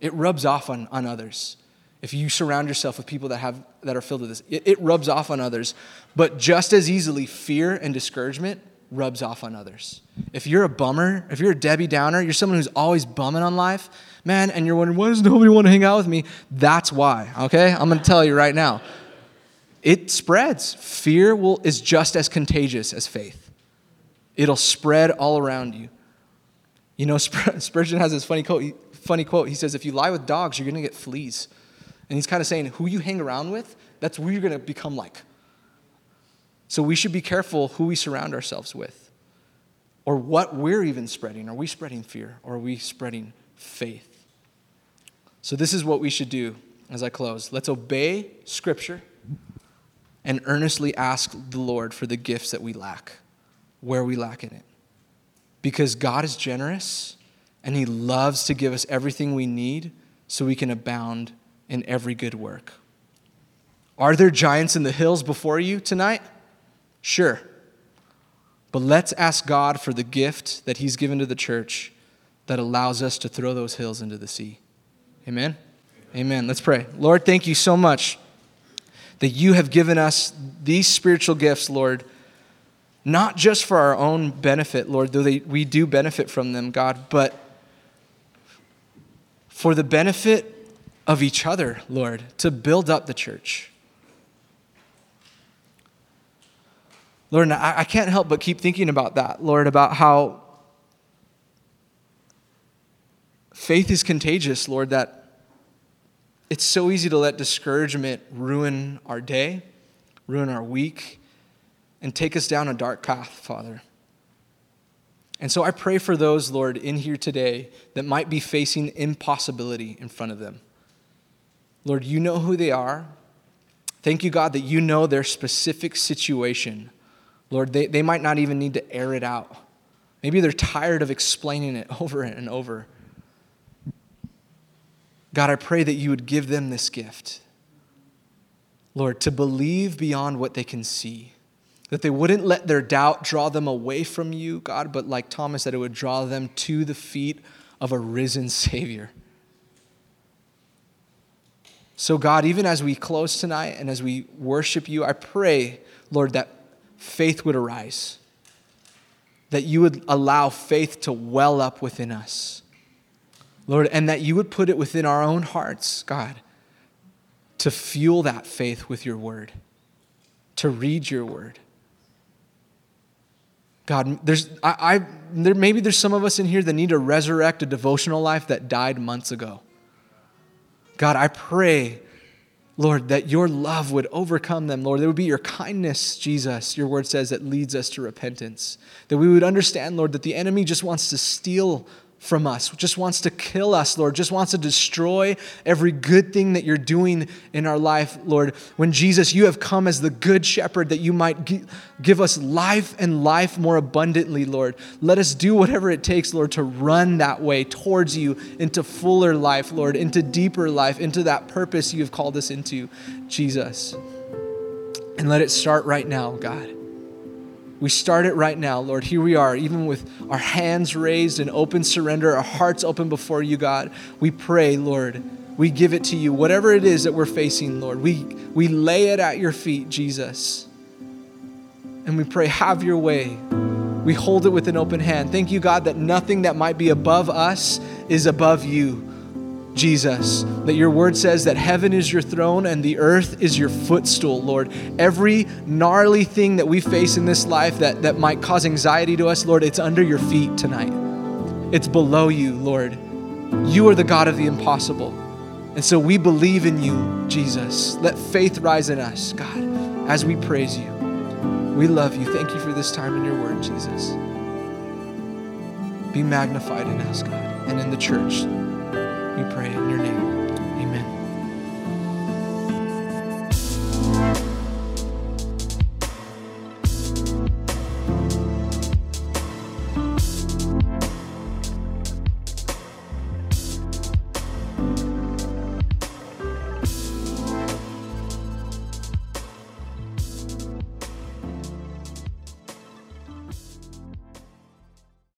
It rubs off on, on others if you surround yourself with people that have that are filled with this it, it, rubs off on others. But just as easily fear and discouragement rubs off on others. If you're a bummer if you're a debbie downer you're someone who's always bumming on life man and you're wondering why does nobody want to hang out with me? That's why okay? I'm going to tell you right now. It spreads. Fear will is just as contagious as faith. It'll spread all around you. You know [LAUGHS] spurgeon has this funny quote funny quote. He says if you lie with dogs you're going to get fleas and he's kind of saying, who you hang around with, that's who you're going to become like. So we should be careful who we surround ourselves with or what we're even spreading. Are we spreading fear or are we spreading faith? So this is what we should do as I close. Let's obey Scripture and earnestly ask the Lord for the gifts that we lack, where we lack in it. Because God is generous and He loves to give us everything we need so we can abound in every good work. Are there giants in the hills before you tonight? Sure. But let's ask God for the gift that He's given to the church that allows us to throw those hills into the sea. Amen. Amen. Let's pray. Lord, thank you so much that you have given us these spiritual gifts, Lord, not just for our own benefit, Lord, though they, we do benefit from them, God, but for the benefit of each other, Lord, to build up the church. Lord, I, I can't help but keep thinking about that, Lord, about how faith is contagious, Lord, that it's so easy to let discouragement ruin our day, ruin our week, and take us down a dark path, Father. And so I pray for those, Lord, in here today that might be facing impossibility in front of them. Lord, you know who they are. Thank you, God, that you know their specific situation. Lord, they, they might not even need to air it out. Maybe they're tired of explaining it [LAUGHS] over and over. God, I pray that you would give them this gift. Lord, to believe beyond what they can see. That they wouldn't let their doubt draw them away from you, God, but like Thomas said, it would draw them to the feet of a risen [LAUGHS] Savior. So, God, even as we close tonight and as we worship you, I pray, Lord, that faith would arise, that you would allow faith to well up within us, Lord, and that you would put it within our own hearts, God, to fuel that faith with your word, to read your word. God, there's, I, I, there, maybe there's some of us in here that need to resurrect a devotional life that died months ago. God, I pray, Lord, that your love would overcome them, Lord. There would be your kindness, Jesus, your word says, that leads us to repentance. That we would understand, Lord, that the enemy just wants to steal from us, just wants to kill us, Lord, just wants to destroy every good thing that you're doing in our life, Lord. When Jesus, you have come as the good shepherd that you might give us life and life more abundantly, Lord. Let us do whatever it takes, Lord, to run that way towards you into fuller life, Lord, into deeper life, into that purpose you have called us into, Jesus. And let it start right now, God. We start it right now, Lord. Here we are, even with our hands raised in open surrender, our hearts open before you, God. We pray, Lord. We give it to you, whatever it is that we're facing, Lord. We, we lay it at your feet, Jesus. And we pray, have your way. We hold it with an open hand. Thank you, God, that nothing that might be above us is above you. Jesus, that your word says that heaven is your throne and the earth is your footstool, Lord. Every gnarly thing that we face in this life that, that might cause anxiety to us, Lord, it's under your feet tonight. It's below you, Lord. You are the God of the impossible. And so we believe in you, Jesus. Let faith rise in us, God, as we praise you. We love you. Thank you for this time in your word, Jesus. Be magnified in us, God, and in the church. We pray in your name.